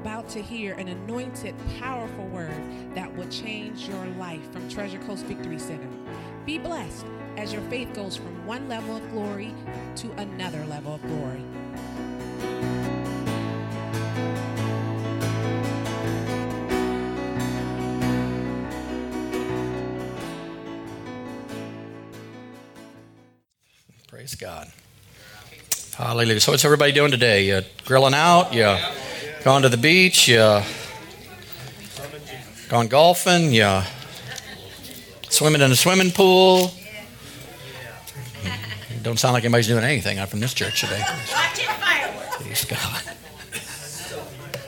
about to hear an anointed, powerful word that will change your life from Treasure Coast Victory Center. Be blessed as your faith goes from one level of glory to another level of glory. Praise God. Hallelujah. So, what's everybody doing today? You grilling out? You going to the beach? You going golfing? yeah. swimming in a swimming pool? Don't sound like anybody's doing anything out from this church today. Watching fireworks. Praise God.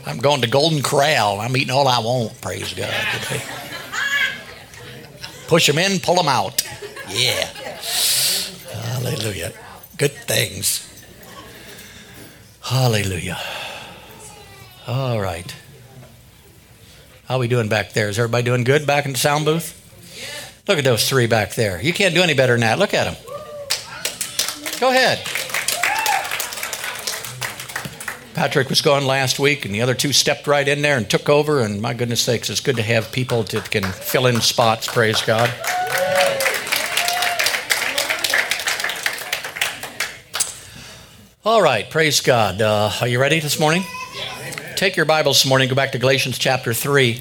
I'm going to Golden Corral. I'm eating all I want. Praise God. Today. Push them in, pull them out. Yeah. Hallelujah. Good things. Hallelujah. All right. How are we doing back there? Is everybody doing good back in the sound booth? Look at those three back there. You can't do any better than that. Look at them. Go ahead. Patrick was gone last week, and the other two stepped right in there and took over. And my goodness sakes, it's good to have people that can fill in spots. Praise God. All right, praise God. Uh, are you ready this morning? Take your Bibles this morning, go back to Galatians chapter 3.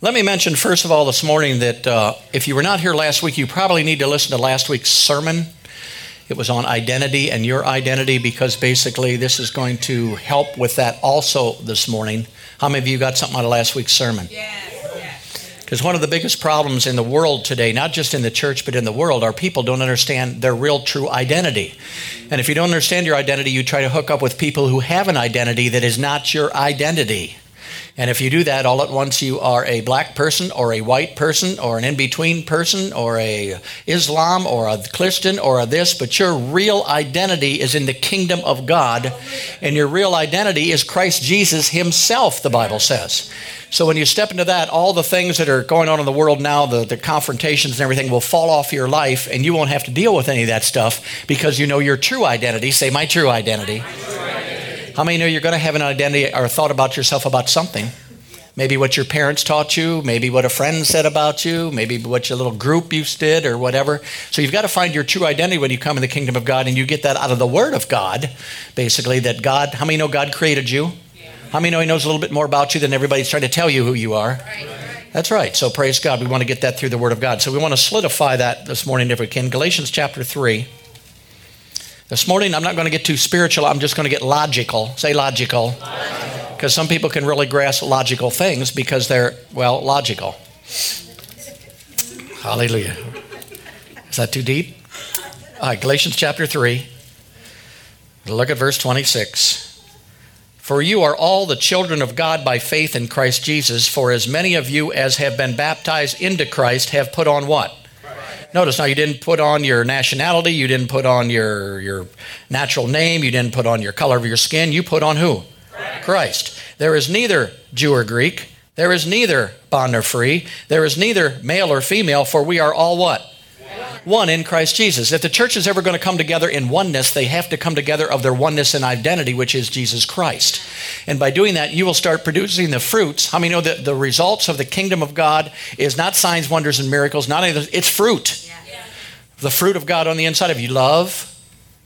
Let me mention, first of all, this morning that uh, if you were not here last week, you probably need to listen to last week's sermon. It was on identity and your identity because basically this is going to help with that also this morning. How many of you got something out of last week's sermon? Because one of the biggest problems in the world today, not just in the church, but in the world, are people don't understand their real true identity. And if you don't understand your identity, you try to hook up with people who have an identity that is not your identity. And if you do that all at once, you are a black person or a white person or an in-between person or a Islam or a Christian or a this, but your real identity is in the kingdom of God. And your real identity is Christ Jesus himself, the Bible says. So when you step into that, all the things that are going on in the world now, the, the confrontations and everything will fall off your life and you won't have to deal with any of that stuff because you know your true identity. Say, my true identity. How many know you're going to have an identity or a thought about yourself about something? Maybe what your parents taught you, maybe what a friend said about you, maybe what your little group you did or whatever. So you've got to find your true identity when you come in the kingdom of God and you get that out of the Word of God, basically, that God, how many know God created you? How many know He knows a little bit more about you than everybody's trying to tell you who you are? That's right. So praise God. We want to get that through the Word of God. So we want to solidify that this morning if we can. Galatians chapter 3. This morning, I'm not going to get too spiritual. I'm just going to get logical. Say logical. Because some people can really grasp logical things because they're, well, logical. Hallelujah. Is that too deep? All right, Galatians chapter 3. Look at verse 26. For you are all the children of God by faith in Christ Jesus, for as many of you as have been baptized into Christ have put on what? Notice now you didn't put on your nationality, you didn't put on your, your natural name, you didn't put on your color of your skin, you put on who? Christ. Christ. There is neither Jew or Greek, there is neither bond or free, there is neither male or female, for we are all what? One in Christ Jesus. If the church is ever going to come together in oneness, they have to come together of their oneness and identity, which is Jesus Christ. And by doing that, you will start producing the fruits. How many know that the results of the kingdom of God is not signs, wonders, and miracles, not any of those, it's fruit. Yeah. The fruit of God on the inside of you love,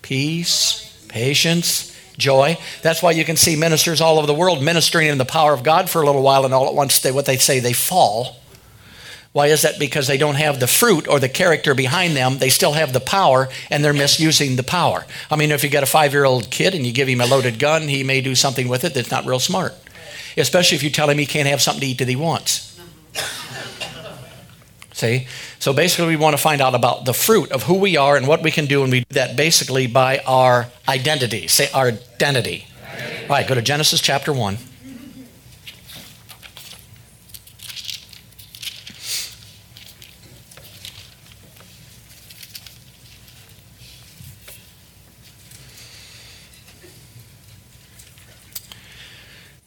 peace, patience, joy. That's why you can see ministers all over the world ministering in the power of God for a little while, and all at once, they, what they say, they fall why is that? Because they don't have the fruit or the character behind them. They still have the power and they're misusing the power. I mean, if you got a five year old kid and you give him a loaded gun, he may do something with it that's not real smart. Especially if you tell him he can't have something to eat that he wants. See? So basically, we want to find out about the fruit of who we are and what we can do, and we do that basically by our identity. Say our identity. All right, go to Genesis chapter 1.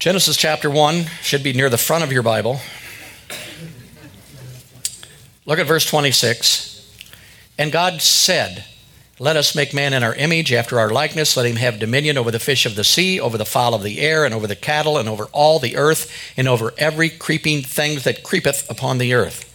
Genesis chapter 1 should be near the front of your Bible. Look at verse 26. And God said, Let us make man in our image, after our likeness. Let him have dominion over the fish of the sea, over the fowl of the air, and over the cattle, and over all the earth, and over every creeping thing that creepeth upon the earth.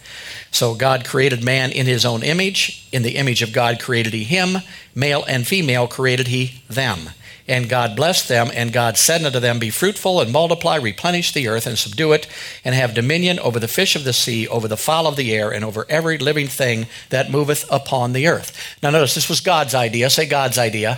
So God created man in his own image. In the image of God created he him. Male and female created he them. And God blessed them, and God said unto them, Be fruitful and multiply, replenish the earth and subdue it, and have dominion over the fish of the sea, over the fowl of the air, and over every living thing that moveth upon the earth. Now, notice this was God's idea. Say God's idea.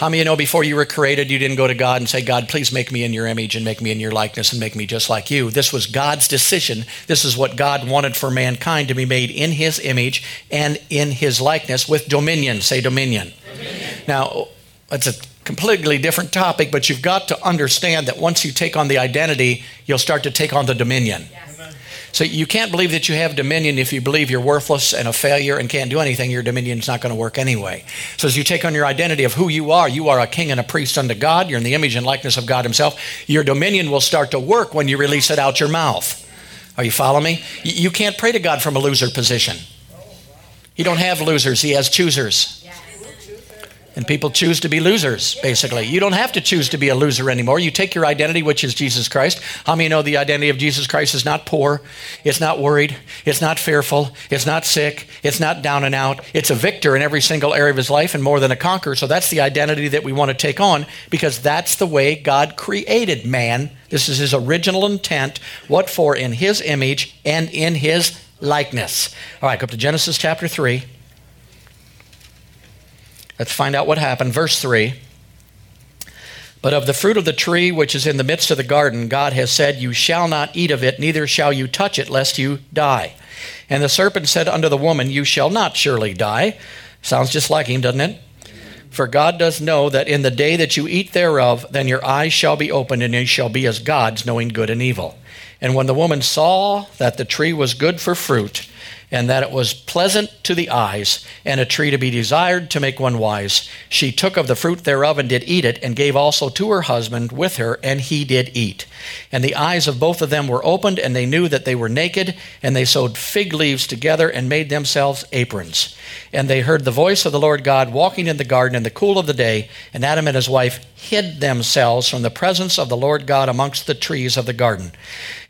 How many of you know before you were created, you didn't go to God and say, God, please make me in your image and make me in your likeness and make me just like you? This was God's decision. This is what God wanted for mankind to be made in his image and in his likeness with dominion. Say dominion. dominion. Now, it's a completely different topic, but you've got to understand that once you take on the identity, you'll start to take on the dominion. Yes. So you can't believe that you have dominion if you believe you're worthless and a failure and can't do anything. Your dominion's not going to work anyway. So as you take on your identity of who you are, you are a king and a priest unto God. You're in the image and likeness of God Himself. Your dominion will start to work when you release it out your mouth. Are you following me? You can't pray to God from a loser position. He don't have losers. He has choosers. And people choose to be losers, basically. You don't have to choose to be a loser anymore. You take your identity, which is Jesus Christ. How many know the identity of Jesus Christ is not poor, it's not worried, it's not fearful, it's not sick, it's not down and out. It's a victor in every single area of his life and more than a conqueror. So that's the identity that we want to take on because that's the way God created man. This is his original intent. What for? In his image and in his likeness. All right, go up to Genesis chapter 3. Let's find out what happened. Verse 3. But of the fruit of the tree which is in the midst of the garden, God has said, You shall not eat of it, neither shall you touch it, lest you die. And the serpent said unto the woman, You shall not surely die. Sounds just like him, doesn't it? For God does know that in the day that you eat thereof, then your eyes shall be opened, and you shall be as gods, knowing good and evil. And when the woman saw that the tree was good for fruit, and that it was pleasant to the eyes, and a tree to be desired to make one wise. She took of the fruit thereof and did eat it, and gave also to her husband with her, and he did eat. And the eyes of both of them were opened, and they knew that they were naked, and they sewed fig leaves together and made themselves aprons. And they heard the voice of the Lord God walking in the garden in the cool of the day, and Adam and his wife hid themselves from the presence of the Lord God amongst the trees of the garden.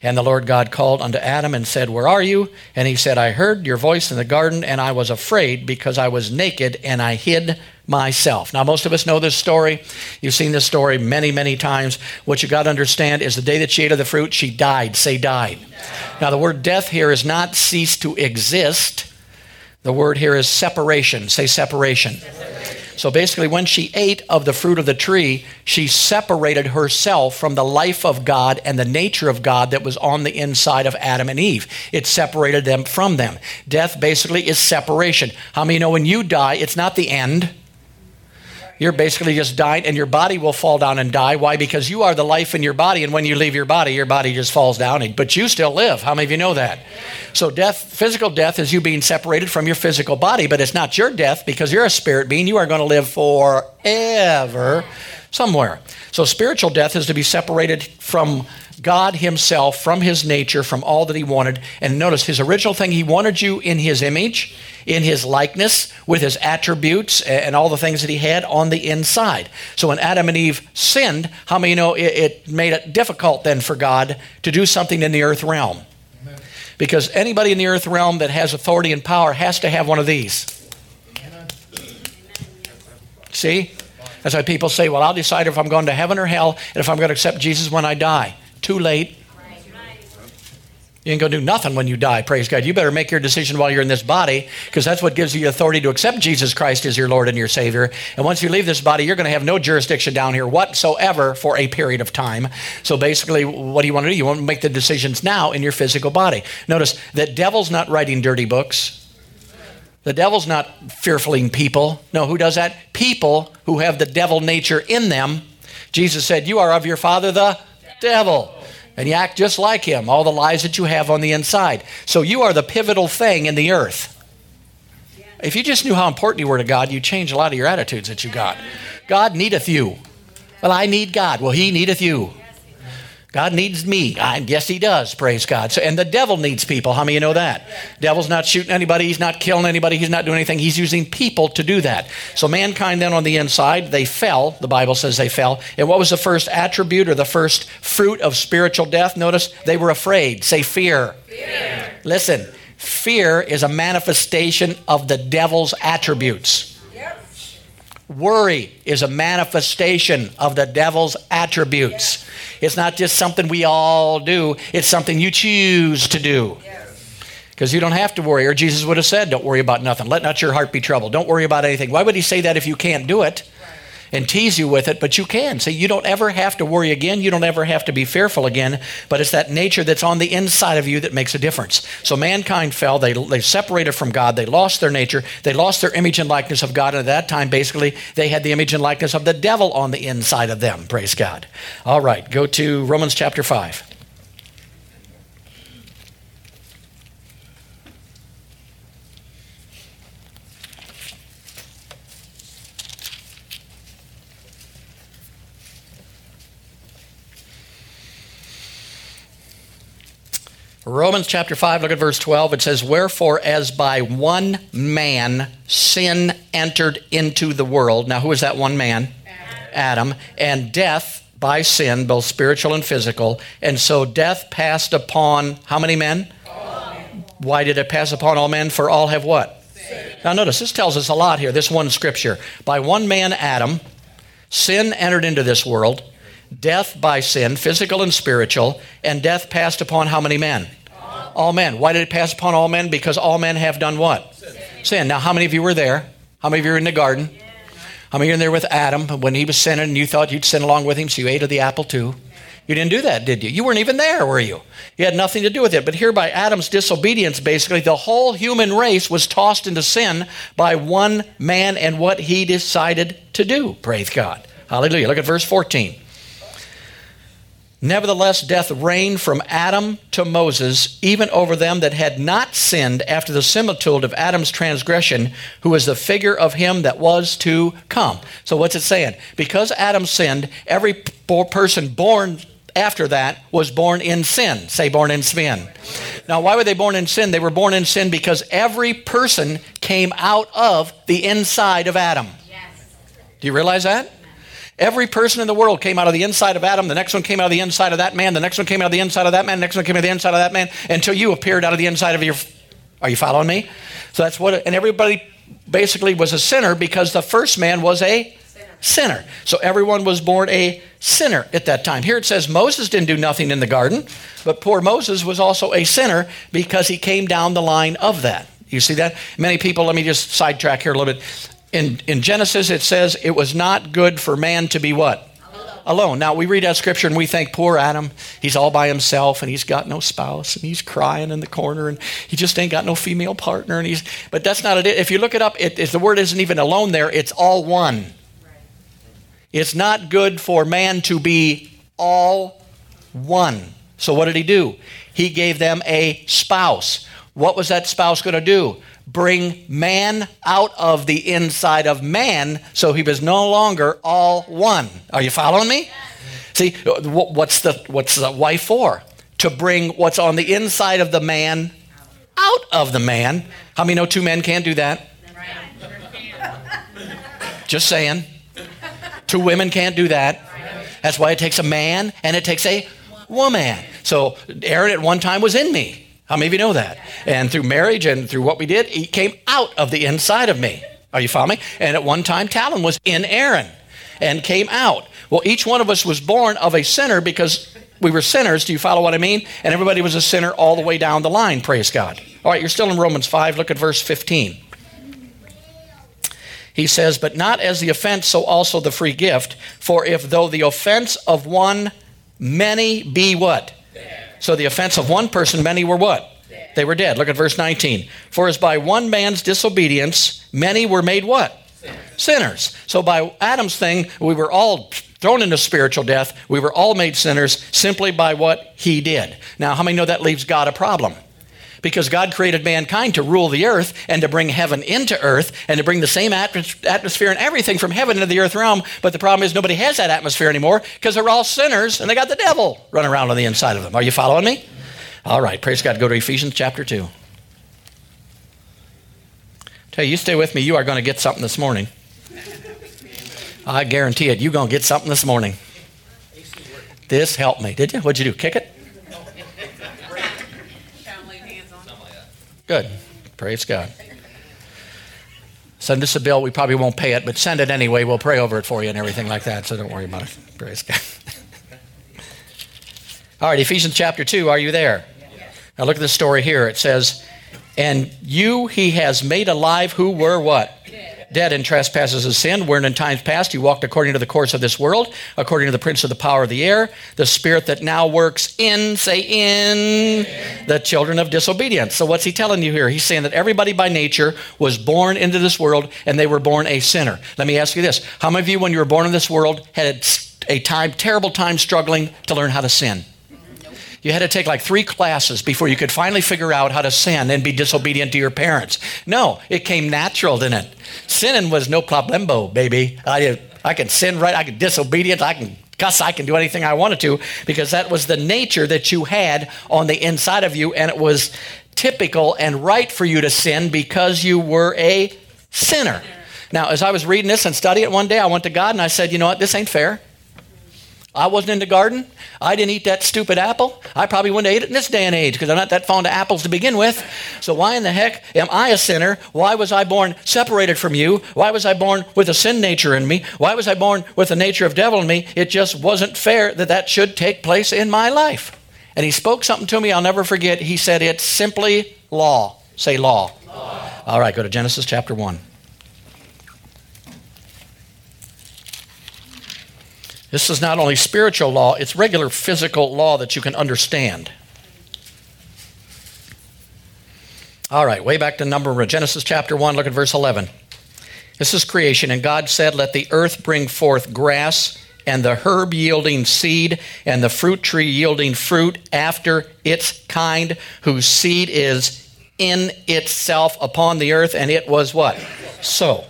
And the Lord God called unto Adam and said, Where are you? And he said, I heard your voice in the garden, and I was afraid because I was naked, and I hid myself. Now, most of us know this story. You've seen this story many, many times. What you got to understand is the day that she ate of the fruit, she died. Say, died. Now, the word death here is not cease to exist. The word here is separation. Say, separation. separation. So basically, when she ate of the fruit of the tree, she separated herself from the life of God and the nature of God that was on the inside of Adam and Eve. It separated them from them. Death basically is separation. How many know when you die, it's not the end? You're basically just dying, and your body will fall down and die. Why? Because you are the life in your body, and when you leave your body, your body just falls down, but you still live. How many of you know that? So, death, physical death, is you being separated from your physical body, but it's not your death because you're a spirit being. You are going to live forever somewhere. So, spiritual death is to be separated from God Himself, from His nature, from all that He wanted. And notice His original thing, He wanted you in His image, in His likeness, with His attributes and all the things that He had on the inside. So when Adam and Eve sinned, how many know it, it made it difficult then for God to do something in the earth realm? Because anybody in the earth realm that has authority and power has to have one of these. See? That's why people say, well, I'll decide if I'm going to heaven or hell and if I'm going to accept Jesus when I die. Too late. You ain't going to do nothing when you die, praise God. You better make your decision while you're in this body because that's what gives you authority to accept Jesus Christ as your Lord and your Savior. And once you leave this body, you're going to have no jurisdiction down here whatsoever for a period of time. So basically, what do you want to do? You want to make the decisions now in your physical body. Notice that devil's not writing dirty books. The devil's not fearfuling people. No, who does that? People who have the devil nature in them. Jesus said, You are of your father, the devil. And you act just like him, all the lies that you have on the inside. So you are the pivotal thing in the earth. If you just knew how important you were to God, you'd change a lot of your attitudes that you got. God needeth you. Well, I need God. Well, He needeth you. God needs me. I, yes, He does. Praise God. So, and the devil needs people. How many of you know that? Devil's not shooting anybody. He's not killing anybody. He's not doing anything. He's using people to do that. So mankind then on the inside, they fell. The Bible says they fell. And what was the first attribute or the first fruit of spiritual death? Notice they were afraid. Say fear. fear. Listen, fear is a manifestation of the devil's attributes. Worry is a manifestation of the devil's attributes. It's not just something we all do, it's something you choose to do. Because you don't have to worry, or Jesus would have said, Don't worry about nothing. Let not your heart be troubled. Don't worry about anything. Why would he say that if you can't do it? And tease you with it, but you can. See, you don't ever have to worry again. You don't ever have to be fearful again, but it's that nature that's on the inside of you that makes a difference. So mankind fell. They, they separated from God. They lost their nature. They lost their image and likeness of God. And at that time, basically, they had the image and likeness of the devil on the inside of them. Praise God. All right, go to Romans chapter 5. Romans chapter 5, look at verse 12. It says, Wherefore, as by one man sin entered into the world. Now, who is that one man? Adam. Adam. And death by sin, both spiritual and physical. And so death passed upon how many men? Why did it pass upon all men? For all have what? Sin. Now, notice this tells us a lot here, this one scripture. By one man, Adam, sin entered into this world death by sin, physical and spiritual, and death passed upon how many men? All men. Why did it pass upon all men? Because all men have done what? Sin. Sin. Now, how many of you were there? How many of you were in the garden? How many of you were there with Adam when he was sinning and you thought you'd sin along with him, so you ate of the apple too? You didn't do that, did you? You weren't even there, were you? You had nothing to do with it. But here, by Adam's disobedience, basically, the whole human race was tossed into sin by one man and what he decided to do. Praise God. Hallelujah. Look at verse 14. Nevertheless, death reigned from Adam to Moses, even over them that had not sinned after the similitude of Adam's transgression, who was the figure of him that was to come. So, what's it saying? Because Adam sinned, every person born after that was born in sin. Say, born in sin. Now, why were they born in sin? They were born in sin because every person came out of the inside of Adam. Yes. Do you realize that? Every person in the world came out of the inside of Adam. The next one came out of the inside of that man. The next one came out of the inside of that man. The next one came out of the inside of that man until you appeared out of the inside of your. Are you following me? So that's what. And everybody basically was a sinner because the first man was a sinner. So everyone was born a sinner at that time. Here it says Moses didn't do nothing in the garden, but poor Moses was also a sinner because he came down the line of that. You see that? Many people, let me just sidetrack here a little bit in, in Genesis, it says it was not good for man to be what? Alone. Now, we read that scripture and we think, poor Adam, he's all by himself and he's got no spouse and he's crying in the corner and he just ain't got no female partner. And he's, but that's not it. If you look it up, it, the word isn't even alone there, it's all one. It's not good for man to be all one. So, what did he do? He gave them a spouse. What was that spouse going to do? Bring man out of the inside of man so he was no longer all one. Are you following me? See, what's the, what's the wife for? To bring what's on the inside of the man out of the man. How many know two men can't do that? Just saying. Two women can't do that. That's why it takes a man and it takes a woman. So Aaron at one time was in me. How many of you know that? And through marriage and through what we did, he came out of the inside of me. Are you following me? And at one time, Talon was in Aaron and came out. Well, each one of us was born of a sinner because we were sinners. Do you follow what I mean? And everybody was a sinner all the way down the line, praise God. All right, you're still in Romans 5. Look at verse 15. He says, But not as the offense, so also the free gift. For if though the offense of one, many be what? So the offense of one person, many were what? Dead. They were dead. Look at verse 19. For as by one man's disobedience, many were made what? Sinners. sinners. So by Adam's thing, we were all thrown into spiritual death. We were all made sinners simply by what he did. Now, how many know that leaves God a problem? Because God created mankind to rule the earth and to bring heaven into earth and to bring the same atmos- atmosphere and everything from heaven into the earth realm. But the problem is nobody has that atmosphere anymore because they're all sinners and they got the devil running around on the inside of them. Are you following me? All right, praise God. Go to Ephesians chapter 2. Tell you, you stay with me, you are going to get something this morning. I guarantee it. You're going to get something this morning. This helped me. Did you? What'd you do? Kick it? Good. Praise God. Send us a bill. We probably won't pay it, but send it anyway. We'll pray over it for you and everything like that, so don't worry about it. Praise God. All right, Ephesians chapter 2. Are you there? Now look at the story here. It says, And you he has made alive who were what? Dead in trespasses and sin, wherein in times past you walked according to the course of this world, according to the prince of the power of the air, the spirit that now works in, say, in the children of disobedience. So what's he telling you here? He's saying that everybody by nature was born into this world and they were born a sinner. Let me ask you this. How many of you, when you were born in this world, had a time, terrible time struggling to learn how to sin? You had to take like three classes before you could finally figure out how to sin and be disobedient to your parents. No, it came natural, didn't it? Sinning was no problemo, baby. I, I can sin right, I can disobedient, I can cuss, I can do anything I wanted to because that was the nature that you had on the inside of you, and it was typical and right for you to sin because you were a sinner. Now, as I was reading this and studying it one day, I went to God and I said, you know what, this ain't fair. I wasn't in the garden. I didn't eat that stupid apple. I probably wouldn't have ate it in this day and age because I'm not that fond of apples to begin with. So why in the heck am I a sinner? Why was I born separated from you? Why was I born with a sin nature in me? Why was I born with the nature of devil in me? It just wasn't fair that that should take place in my life. And he spoke something to me I'll never forget. He said, It's simply law. Say law. law. All right, go to Genesis chapter 1. This is not only spiritual law, it's regular physical law that you can understand. All right, way back to number Genesis chapter 1, look at verse 11. This is creation, and God said, Let the earth bring forth grass, and the herb yielding seed, and the fruit tree yielding fruit after its kind, whose seed is in itself upon the earth. And it was what? So.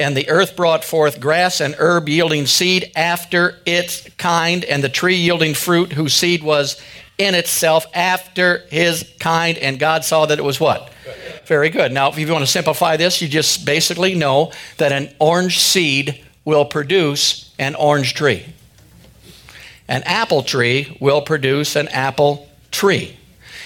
And the earth brought forth grass and herb yielding seed after its kind, and the tree yielding fruit whose seed was in itself after his kind. And God saw that it was what? Very good. Now, if you want to simplify this, you just basically know that an orange seed will produce an orange tree. An apple tree will produce an apple tree.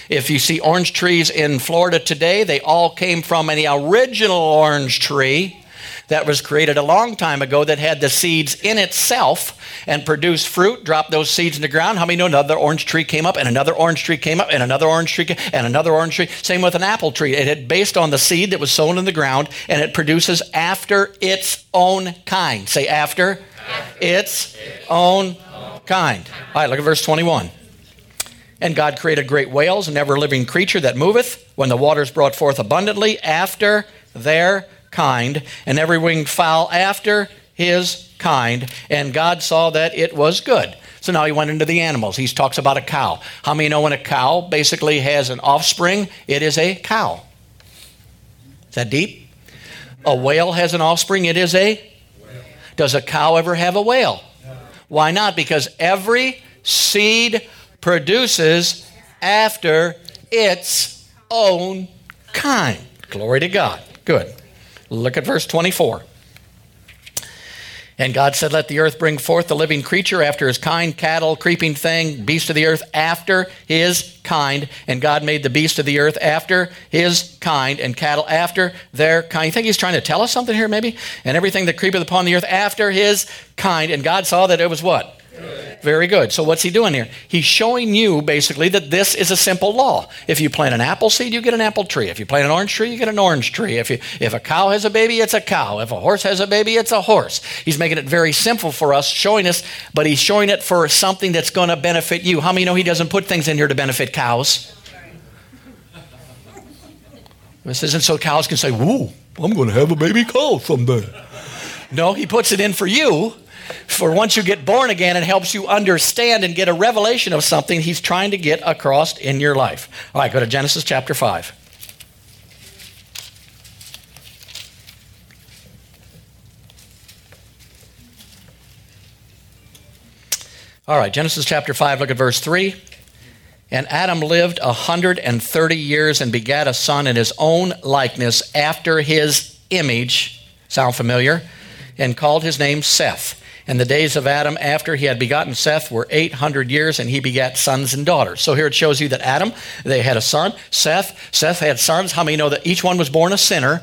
If you see orange trees in Florida today, they all came from an original orange tree that was created a long time ago that had the seeds in itself and produced fruit, dropped those seeds in the ground. How many know another orange tree came up and another orange tree came up and another orange tree and another orange tree? Same with an apple tree. It had based on the seed that was sown in the ground and it produces after its own kind. Say after, after. its own kind. All right, look at verse 21. And God created great whales and ever living creature that moveth when the waters brought forth abundantly after their kind, and every winged fowl after his kind. And God saw that it was good. So now he went into the animals. He talks about a cow. How many know when a cow basically has an offspring? It is a cow. Is that deep? A whale has an offspring. It is a. Does a cow ever have a whale? Why not? Because every seed produces after its own kind. Glory to God. Good. Look at verse 24. And God said, Let the earth bring forth the living creature after his kind, cattle, creeping thing, beast of the earth after his kind. And God made the beast of the earth after his kind, and cattle after their kind. You think he's trying to tell us something here, maybe? And everything that creepeth upon the earth after his kind. And God saw that it was what? Very good. So what's he doing here? He's showing you basically that this is a simple law. If you plant an apple seed, you get an apple tree. If you plant an orange tree, you get an orange tree. If you, if a cow has a baby, it's a cow. If a horse has a baby, it's a horse. He's making it very simple for us, showing us, but he's showing it for something that's going to benefit you. How many know he doesn't put things in here to benefit cows? This isn't so cows can say, "Woo, I'm going to have a baby cow someday." No, he puts it in for you For once you get born again, it helps you understand and get a revelation of something he's trying to get across in your life. All right, go to Genesis chapter 5. All right, Genesis chapter 5, look at verse 3. And Adam lived a 130 years and begat a son in his own likeness after his image. Sound familiar? And called his name Seth. And the days of Adam after he had begotten Seth were 800 years, and he begat sons and daughters. So here it shows you that Adam, they had a son. Seth, Seth had sons. How many know that each one was born a sinner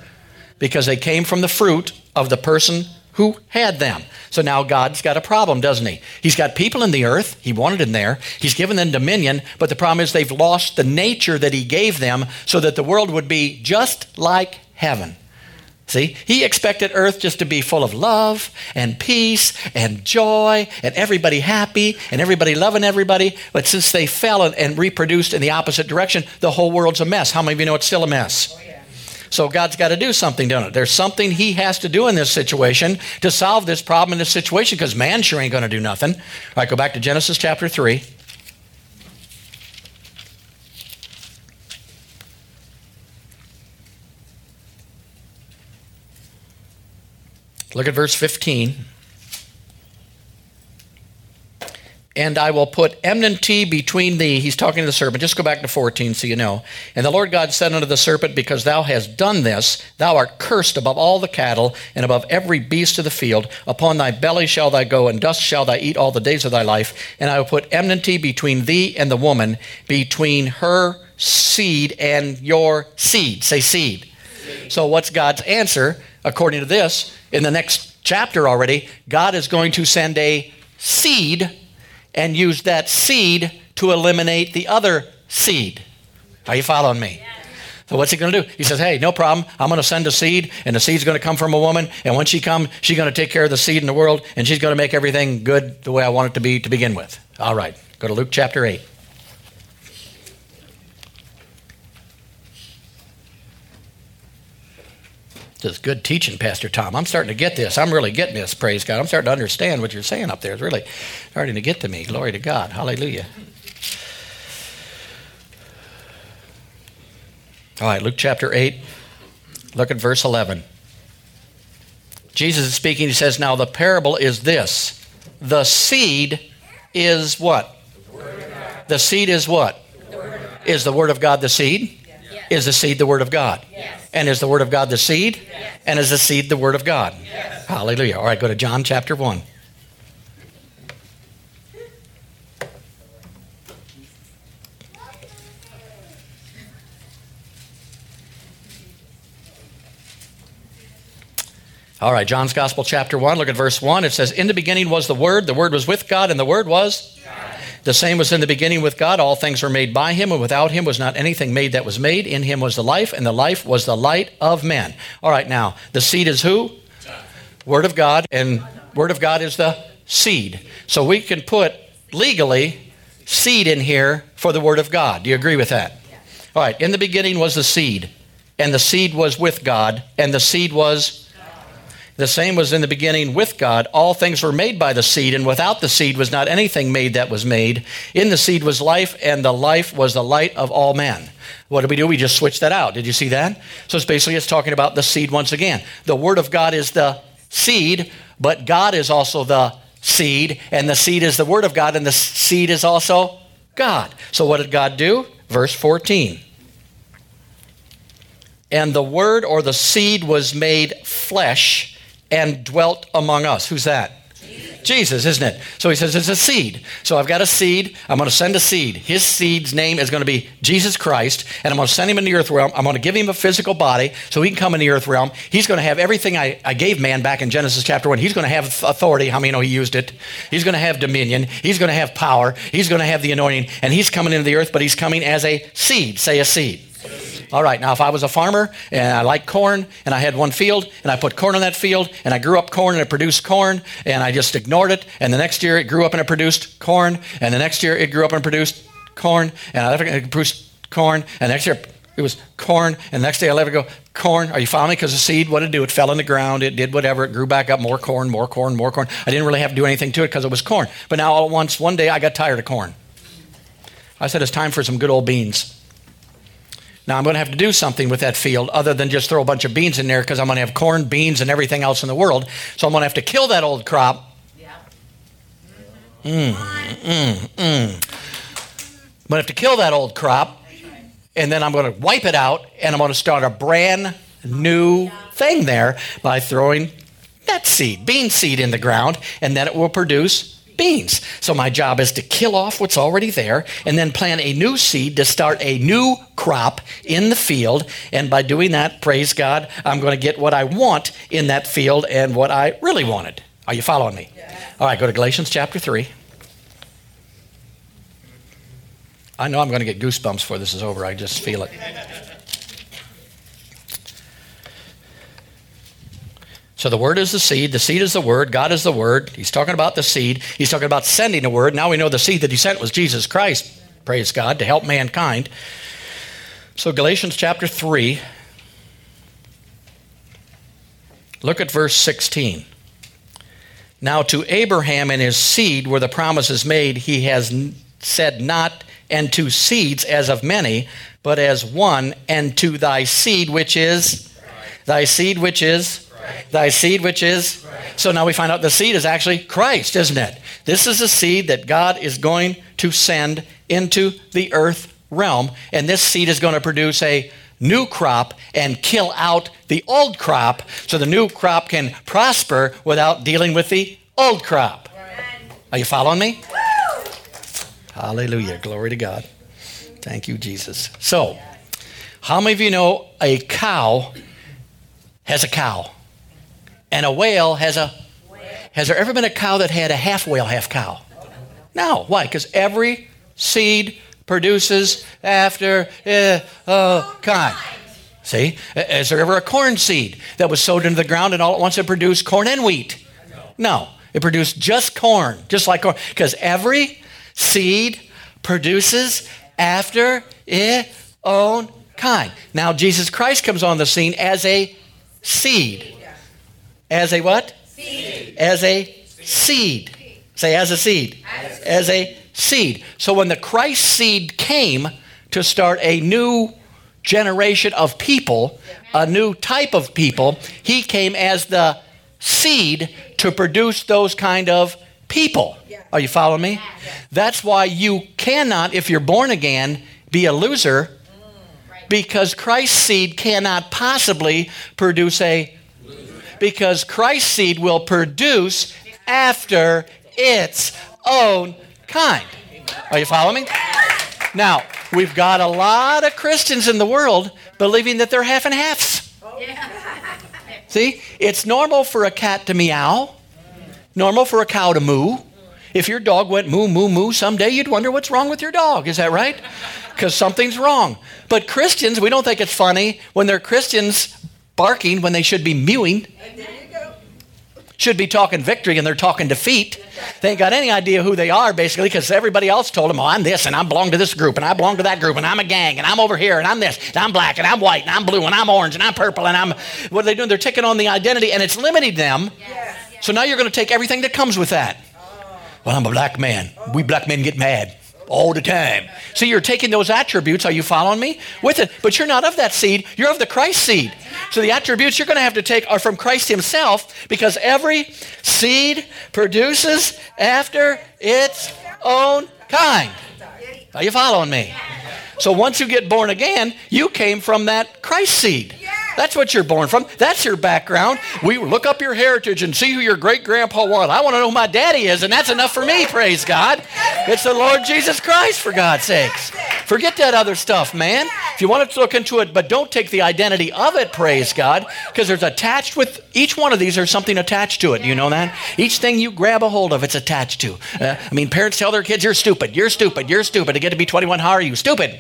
because they came from the fruit of the person who had them. So now God's got a problem, doesn't he? He's got people in the earth. He wanted them there. He's given them dominion, but the problem is they've lost the nature that he gave them so that the world would be just like heaven. See, he expected earth just to be full of love and peace and joy and everybody happy and everybody loving everybody. But since they fell and, reproduced in the opposite direction, the whole world's a mess. How many of you know it's still a mess? Oh, yeah. So God's got to do something, don't it? There's something He has to do in this situation to solve this problem in this situation because man sure ain't going to do nothing. All right, go back to Genesis chapter 3. Look at verse 15 and I will put enmity between thee. He's talking to the serpent. Just go back to 14 so you know. And the Lord God said unto the serpent, Because thou hast done this, thou art cursed above all the cattle and above every beast of the field. Upon thy belly shall thou go, and dust shall thou eat all the days of thy life. And I will put enmity between thee and the woman, between her seed and your seed. Say seed. seed. So, what's God's answer? According to this, in the next chapter already, God is going to send a seed and use that seed to eliminate the other seed. Are you following me? So what's he going to do? He says, "Hey, no problem. I'm going to send a seed, and the seed's going to come from a woman. And when she comes, she's going to take care of the seed in the world, and she's going to make everything good the way I want it to be to begin with." All right, go to Luke chapter eight. This is good teaching, Pastor Tom. I'm starting to get this. I'm really getting this, praise God. I'm starting to understand what you're saying up there. It's really starting to get to me. Glory to God. Hallelujah. All right, Luke chapter 8. Look at verse 11. Jesus is speaking. He says, Now the parable is this the seed is what? The, the seed is what? The is the word of God the seed? Is the seed the word of God? Yes. And is the Word of God the seed? Yes. And is the seed the Word of God? Yes. Hallelujah. All right, go to John chapter 1. All right, John's Gospel, chapter 1, look at verse 1. It says, In the beginning was the Word, the Word was with God, and the Word was the same was in the beginning with God. All things were made by him, and without him was not anything made that was made. In him was the life, and the life was the light of men. All right, now, the seed is who? Word of God, and Word of God is the seed. So we can put legally seed in here for the Word of God. Do you agree with that? All right, in the beginning was the seed, and the seed was with God, and the seed was the same was in the beginning with God. All things were made by the seed, and without the seed was not anything made that was made. In the seed was life, and the life was the light of all men. What did we do? We just switched that out. Did you see that? So it's basically it's talking about the seed once again. The word of God is the seed, but God is also the seed, and the seed is the word of God, and the seed is also God. So what did God do? Verse 14 and the word or the seed was made flesh and dwelt among us. Who's that? Jesus, isn't it? So he says it's a seed. So I've got a seed. I'm going to send a seed. His seed's name is going to be Jesus Christ, and I'm going to send him in the earth realm. I'm going to give him a physical body so he can come in the earth realm. He's going to have everything I, I gave man back in Genesis chapter 1. He's going to have authority. How many know he used it? He's going to have dominion. He's going to have power. He's going to have the anointing, and he's coming into the earth, but he's coming as a seed. Say a seed. All right, now if I was a farmer and I like corn and I had one field and I put corn on that field and I grew up corn and it produced corn and I just ignored it and the next year it grew up and it produced corn and the next year it grew up and produced corn and I produced corn and next year It was corn, and the next day I let it go, corn. Are you following me? Because the seed, what it do? It fell in the ground, it did whatever, it grew back up, more corn, more corn, more corn. I didn't really have to do anything to it because it was corn. But now all at once, one day I got tired of corn. I said, it's time for some good old beans. Now I'm going to have to do something with that field other than just throw a bunch of beans in there because I'm going to have corn, beans, and everything else in the world. So I'm going to have to kill that old crop. Mm, mm, mm. I'm going to have to kill that old crop and then I'm going to wipe it out and I'm going to start a brand new thing there by throwing that seed, bean seed in the ground, and then it will produce beans. So my job is to kill off what's already there and then plant a new seed to start a new crop in the field. And by doing that, praise God, I'm going to get what I want in that field and what I really wanted. Are you following me? All right, go to Galatians chapter 3. I know I'm going to get goosebumps before this is over. I just feel it. So the word is the seed. The seed is the word. God is the word. He's talking about the seed. He's talking about sending a word. Now we know the seed that he sent was Jesus Christ, praise God, to help mankind. So Galatians chapter 3, look at verse 16. Now to Abraham and his seed were the promises made. He has said not and to seeds as of many, but as one, and to thy seed which is thy seed which is thy seed which is. So now we find out the seed is actually Christ, isn't it? This is a seed that God is going to send into the earth realm, and this seed is going to produce a new crop and kill out the old crop so the new crop can prosper without dealing with the old crop. Are you following me? Hallelujah. Glory to God. Thank you, Jesus. So, how many of you know a cow has a cow? And a whale has a. Has there ever been a cow that had a half whale, half cow? No. Why? Because every seed produces after uh, uh, kind. See? Is there ever a corn seed that was sowed into the ground and all at once it produced corn and wheat? No. It produced just corn, just like corn. Because every Seed produces after its own kind. Now, Jesus Christ comes on the scene as a seed. As a what? Seed. As a seed. Say, as a seed. As a seed. So when the Christ seed came to start a new generation of people, a new type of people, he came as the seed to produce those kind of people. Are you following me? That's why you cannot, if you're born again, be a loser mm, because Christ's seed cannot possibly produce a because Christ's seed will produce after its own kind. Are you following me? Now, we've got a lot of Christians in the world believing that they're half and halves. See, it's normal for a cat to meow, normal for a cow to moo, if your dog went moo, moo, moo someday, you'd wonder what's wrong with your dog. Is that right? Because something's wrong. But Christians, we don't think it's funny when they're Christians barking when they should be mewing. Should be talking victory and they're talking defeat. They ain't got any idea who they are, basically, because everybody else told them, oh, I'm this and I belong to this group and I belong to that group and I'm a gang and I'm over here and I'm this and I'm black and I'm white and I'm blue and I'm orange and I'm purple and I'm. What are they doing? They're taking on the identity and it's limiting them. Yes. So now you're going to take everything that comes with that. Oh. Well, I'm a black man. We black men get mad all the time. So you're taking those attributes, are you following me? With it. But you're not of that seed, you're of the Christ seed. So the attributes you're going to have to take are from Christ Himself because every seed produces after its own kind. Are you following me? So once you get born again, you came from that Christ seed. That's what you're born from. That's your background. We look up your heritage and see who your great grandpa was. I want to know who my daddy is, and that's enough for me, praise God. It's the Lord Jesus Christ, for God's sakes. Forget that other stuff, man. If you want to look into it, but don't take the identity of it, praise God, because there's attached with each one of these, there's something attached to it. You know that? Each thing you grab a hold of, it's attached to. Uh, I mean, parents tell their kids, You're stupid, you're stupid, you're stupid. To get to be 21, how are you? Stupid.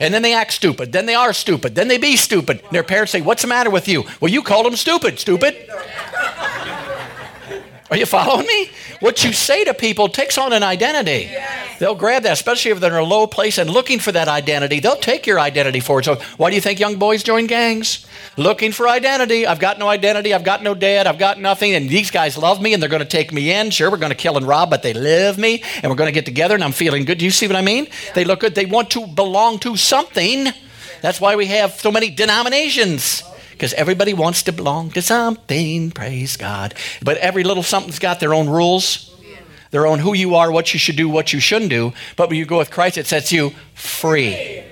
And then they act stupid. Then they are stupid. Then they be stupid. And their parents say, What's the matter with you? Well, you called them stupid, stupid. Are you following me? What you say to people takes on an identity. They'll grab that, especially if they're in a low place and looking for that identity. They'll take your identity for it. So, why do you think young boys join gangs? Looking for identity. I've got no identity. I've got no dad. I've got nothing. And these guys love me and they're going to take me in. Sure, we're going to kill and rob, but they love me and we're going to get together and I'm feeling good. Do you see what I mean? They look good. They want to belong to something. That's why we have so many denominations because everybody wants to belong to something, praise God. But every little something's got their own rules, their own who you are, what you should do, what you shouldn't do. But when you go with Christ, it sets you free.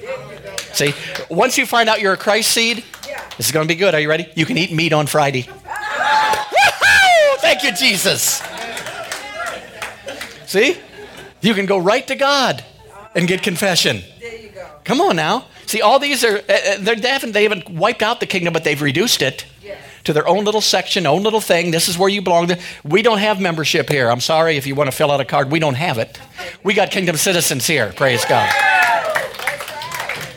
See, once you find out you're a Christ seed, this is going to be good. Are you ready? You can eat meat on Friday. Thank you, Jesus. See? You can go right to God and get confession. Come on now. See, all these are, uh, uh they're, they, haven't, they haven't wiped out the kingdom, but they've reduced it to their own little section, own little thing. This is where you belong. We don't have membership here. I'm sorry if you want to fill out a card. We don't have it. We got kingdom citizens here. Praise God.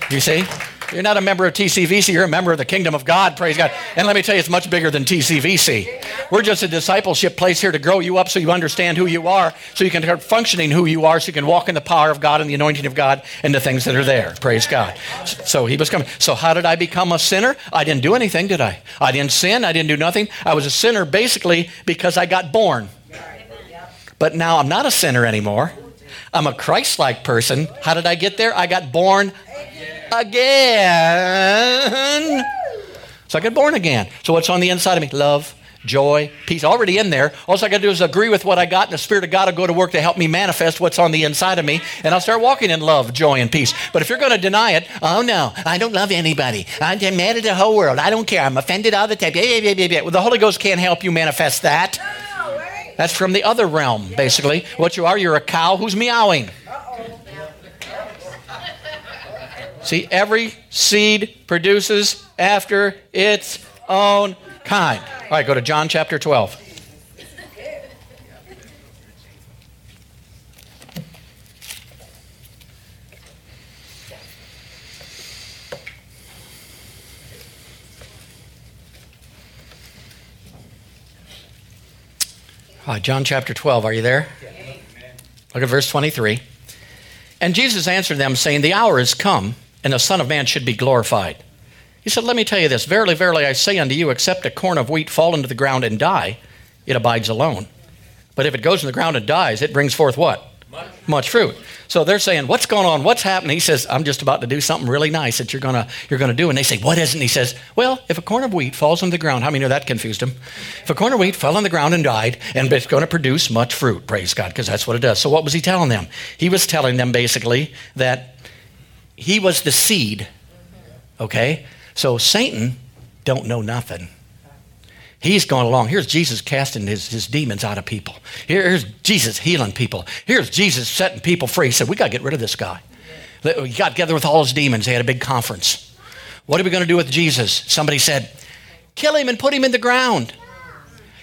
You see? You're not a member of TCVC, you're a member of the kingdom of God, praise God. And let me tell you, it's much bigger than TCVC. We're just a discipleship place here to grow you up so you understand who you are, so you can start functioning who you are, so you can walk in the power of God and the anointing of God and the things that are there, praise God. So he was coming. So, how did I become a sinner? I didn't do anything, did I? I didn't sin, I didn't do nothing. I was a sinner basically because I got born. But now I'm not a sinner anymore. I'm a Christ like person. How did I get there? I got born again. So I get born again. So what's on the inside of me? Love, joy, peace, already in there. All I got to do is agree with what I got, and the Spirit of God will go to work to help me manifest what's on the inside of me, and I'll start walking in love, joy, and peace. But if you're going to deny it, oh no, I don't love anybody. I'm mad at the whole world. I don't care. I'm offended all the time. Yeah, yeah, yeah, yeah. Well, the Holy Ghost can't help you manifest that. That's from the other realm, basically. What you are, you're a cow who's meowing. See, every seed produces after its own kind. All right, go to John chapter 12. All right, John chapter 12, are you there? Look at verse 23. And Jesus answered them, saying, The hour is come and the Son of Man should be glorified. He said, Let me tell you this Verily, verily, I say unto you, except a corn of wheat fall into the ground and die, it abides alone. But if it goes in the ground and dies, it brings forth what? Much, Much fruit. So they're saying, What's going on? What's happening? He says, I'm just about to do something really nice that you're gonna you're gonna do. And they say, What isn't? He says, Well, if a corn of wheat falls on the ground, how many know that confused him? If a corn of wheat fell on the ground and died, and it's gonna produce much fruit, praise God, because that's what it does. So what was he telling them? He was telling them basically that he was the seed. Okay? So Satan don't know nothing. He's going along. Here's Jesus casting his, his demons out of people. Here's Jesus healing people. Here's Jesus setting people free. He said, We got to get rid of this guy. He got together with all his demons. They had a big conference. What are we going to do with Jesus? Somebody said, Kill him and put him in the ground.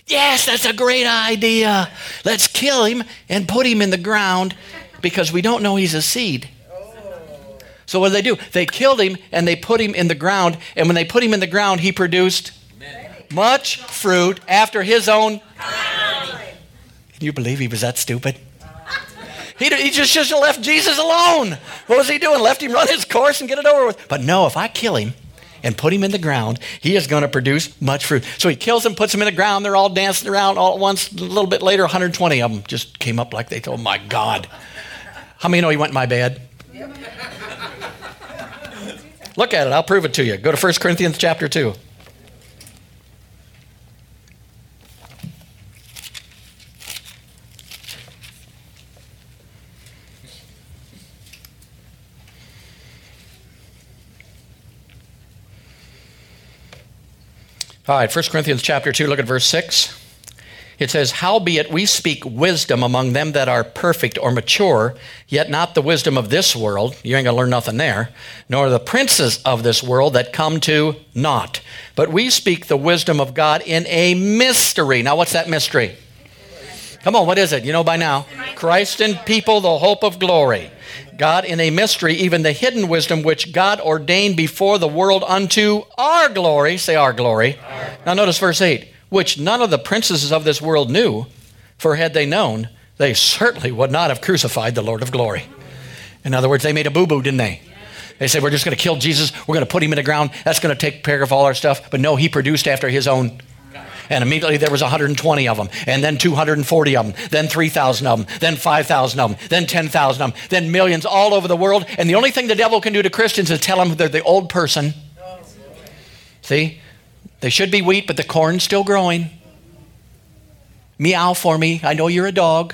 Yes, that's a great idea. Let's kill him and put him in the ground because we don't know he's a seed. So what did they do? They killed him and they put him in the ground. And when they put him in the ground, he produced much fruit after his own. Can you believe he was that stupid? He, he just should have left Jesus alone. What was he doing? Left him run his course and get it over with. But no, if I kill him and put him in the ground, he is going to produce much fruit. So he kills him, puts him in the ground. They're all dancing around all at once. A little bit later, 120 of them just came up like they told, my God. How many know he went in my bed? Look at it. I'll prove it to you. Go to 1 Corinthians chapter 2. All right, 1 Corinthians chapter 2, look at verse 6. It says, Howbeit we speak wisdom among them that are perfect or mature, yet not the wisdom of this world. You ain't to learn nothing there. Nor the princes of this world that come to naught. But we speak the wisdom of God in a mystery. Now, what's that mystery? Come on, what is it? You know by now. Christ in people, the hope of glory. God in a mystery, even the hidden wisdom which God ordained before the world unto our glory. Say our glory. Now, notice verse 8 which none of the princesses of this world knew. For had they known, they certainly would not have crucified the Lord of glory. In other words, they made a boo boo, didn't they? They said, We're just going to kill Jesus. We're going to put him in the ground. That's going to take care of all our stuff. But no, he produced after his own. And immediately there was 120 of them, and then 240 of them, then 3,000 of them, then 5,000 of them, then 10,000 of them, then millions all over the world. And the only thing the devil can do to Christians is tell them they're the old person. See? They should be wheat, but the corn's still growing. Meow for me. I know you're a dog.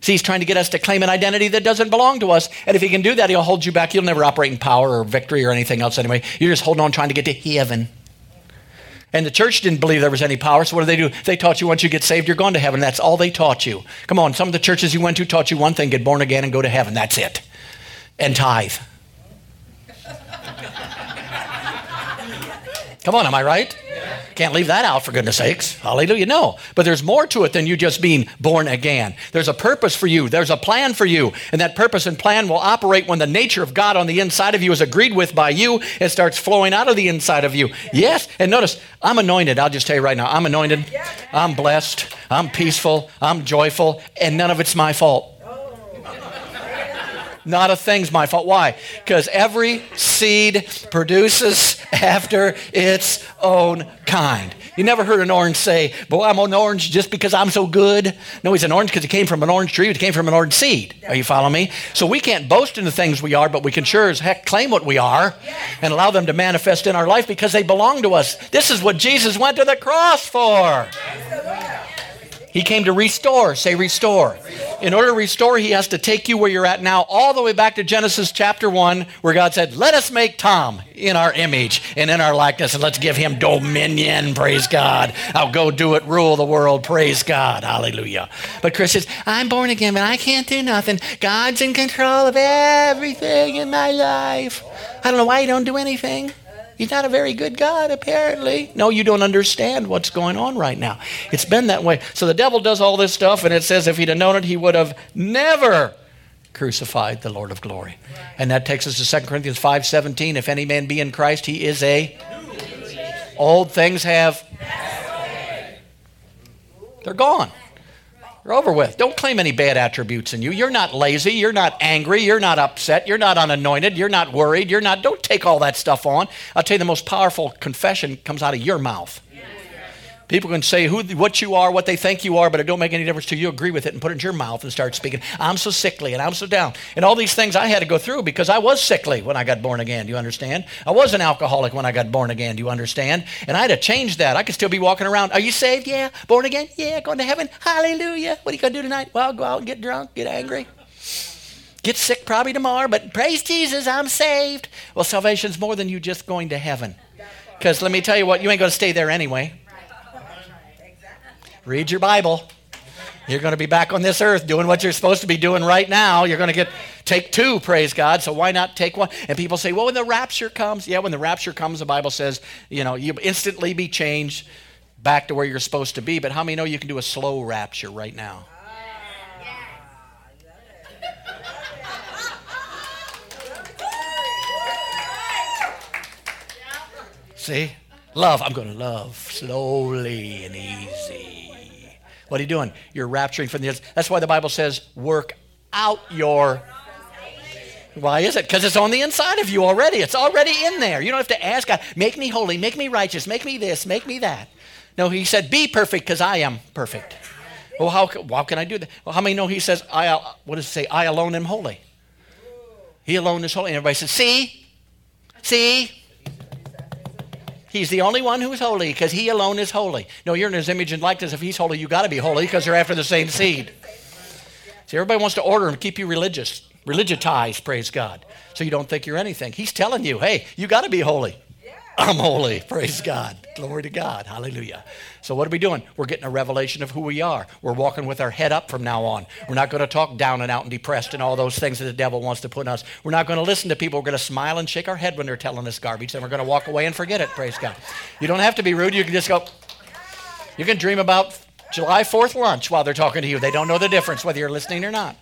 See, he's trying to get us to claim an identity that doesn't belong to us. And if he can do that, he'll hold you back. You'll never operate in power or victory or anything else anyway. You're just holding on trying to get to heaven. And the church didn't believe there was any power, so what did they do? They taught you once you get saved, you're going to heaven. That's all they taught you. Come on, some of the churches you went to taught you one thing get born again and go to heaven. That's it. And tithe. Come on, am I right? Can't leave that out for goodness sakes. Hallelujah. No. But there's more to it than you just being born again. There's a purpose for you, there's a plan for you. And that purpose and plan will operate when the nature of God on the inside of you is agreed with by you. It starts flowing out of the inside of you. Yes. And notice, I'm anointed. I'll just tell you right now I'm anointed. I'm blessed. I'm peaceful. I'm joyful. And none of it's my fault. Not a thing's my fault. Why? Because every seed produces after its own kind. You never heard an orange say, Boy, I'm an orange just because I'm so good. No, he's an orange because he came from an orange tree, he came from an orange seed. Are you following me? So we can't boast in the things we are, but we can sure as heck claim what we are and allow them to manifest in our life because they belong to us. This is what Jesus went to the cross for. He came to restore. Say restore. In order to restore, he has to take you where you're at now, all the way back to Genesis chapter 1, where God said, Let us make Tom in our image and in our likeness, and let's give him dominion. Praise God. I'll go do it, rule the world. Praise God. Hallelujah. But Chris says, I'm born again, but I can't do nothing. God's in control of everything in my life. I don't know why you don't do anything. He's not a very good God, apparently. No, you don't understand what's going on right now. It's been that way. So the devil does all this stuff, and it says if he'd have known it, he would have never crucified the Lord of glory. And that takes us to 2 Corinthians 5:17. If any man be in Christ, he is a old things have they're gone. You're over with. Don't claim any bad attributes in you. You're not lazy. You're not angry. You're not upset. You're not unanointed. You're not worried. You're not, don't take all that stuff on. I'll tell you, the most powerful confession comes out of your mouth. People can say who, what you are, what they think you are, but it don't make any difference to you. Agree with it and put it in your mouth and start speaking. I'm so sickly and I'm so down. And all these things I had to go through because I was sickly when I got born again. Do you understand? I was an alcoholic when I got born again. Do you understand? And I had to change that. I could still be walking around. Are you saved? Yeah. Born again? Yeah. Going to heaven? Hallelujah. What are you going to do tonight? Well, go out and get drunk, get angry. Get sick probably tomorrow, but praise Jesus, I'm saved. Well, salvation's more than you just going to heaven. Because let me tell you what, you ain't going to stay there anyway. Read your Bible. You're going to be back on this earth doing what you're supposed to be doing right now. You're going to get take two, praise God. So why not take one? And people say, well, when the rapture comes, yeah, when the rapture comes, the Bible says, you know, you instantly be changed back to where you're supposed to be. But how many know you can do a slow rapture right now? See? Love. I'm going to love slowly and easy. What are you doing? You're rapturing from the. That's why the Bible says, work out your. Why is it? Because it's on the inside of you already. It's already in there. You don't have to ask God, make me holy, make me righteous, make me this, make me that. No, he said, be perfect because I am perfect. Well, how, how can I do that? Well, how many know he says, I, uh, what does it say? I alone am holy. He alone is holy. And everybody says, see? See? He's the only one who's holy because he alone is holy. No, you're in his image and likeness. If he's holy, you got to be holy because they're after the same seed. See, everybody wants to order and keep you religious, religitized, praise God, so you don't think you're anything. He's telling you, hey, you got to be holy. I'm holy. Praise God. Glory to God. Hallelujah. So, what are we doing? We're getting a revelation of who we are. We're walking with our head up from now on. We're not going to talk down and out and depressed and all those things that the devil wants to put on us. We're not going to listen to people. We're going to smile and shake our head when they're telling us garbage. Then we're going to walk away and forget it. Praise God. You don't have to be rude. You can just go, you can dream about July 4th lunch while they're talking to you. They don't know the difference whether you're listening or not.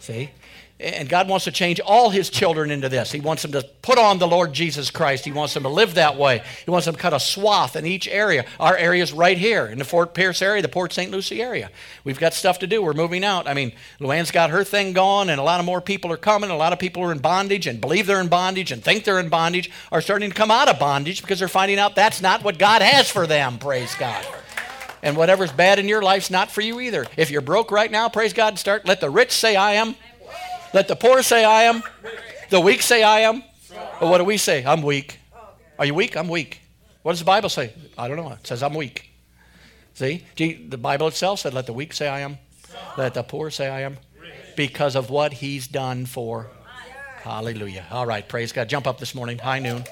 See? And God wants to change all his children into this. He wants them to put on the Lord Jesus Christ. He wants them to live that way. He wants them to cut a swath in each area. Our area is right here in the Fort Pierce area, the Port St. Lucie area. We've got stuff to do. We're moving out. I mean, Luann's got her thing going, and a lot of more people are coming. A lot of people are in bondage and believe they're in bondage and think they're in bondage, are starting to come out of bondage because they're finding out that's not what God has for them. Praise God. And whatever's bad in your life's not for you either. If you're broke right now, praise God, start let the rich say I am. Let the poor say, I am. The weak say, I am. But what do we say? I'm weak. Are you weak? I'm weak. What does the Bible say? I don't know. It says I'm weak. See? The Bible itself said, let the weak say, I am. Let the poor say, I am. Because of what he's done for. Hallelujah. All right. Praise God. Jump up this morning. High noon.